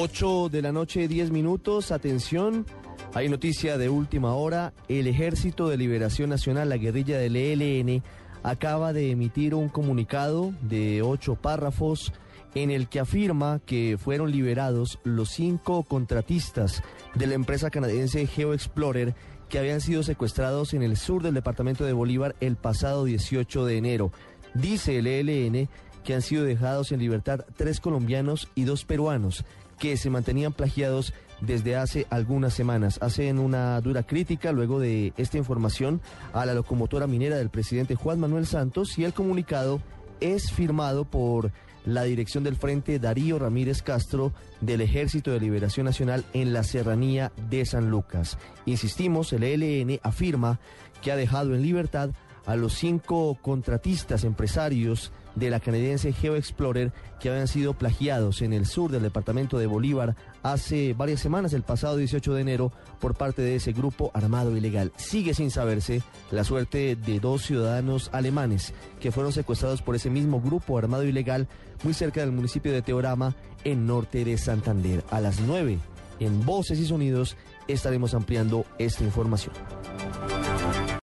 8 de la noche, 10 minutos. Atención, hay noticia de última hora. El Ejército de Liberación Nacional, la guerrilla del ELN, acaba de emitir un comunicado de ocho párrafos en el que afirma que fueron liberados los cinco contratistas de la empresa canadiense GeoExplorer que habían sido secuestrados en el sur del departamento de Bolívar el pasado 18 de enero. Dice el ELN que han sido dejados en libertad tres colombianos y dos peruanos que se mantenían plagiados desde hace algunas semanas. Hacen una dura crítica luego de esta información a la locomotora minera del presidente Juan Manuel Santos y el comunicado es firmado por la dirección del Frente Darío Ramírez Castro del Ejército de Liberación Nacional en la serranía de San Lucas. Insistimos, el ELN afirma que ha dejado en libertad a los cinco contratistas empresarios de la canadiense GeoExplorer que habían sido plagiados en el sur del departamento de Bolívar hace varias semanas, el pasado 18 de enero, por parte de ese grupo armado ilegal. Sigue sin saberse la suerte de dos ciudadanos alemanes que fueron secuestrados por ese mismo grupo armado ilegal muy cerca del municipio de Teorama, en norte de Santander. A las 9, en Voces y Sonidos, estaremos ampliando esta información.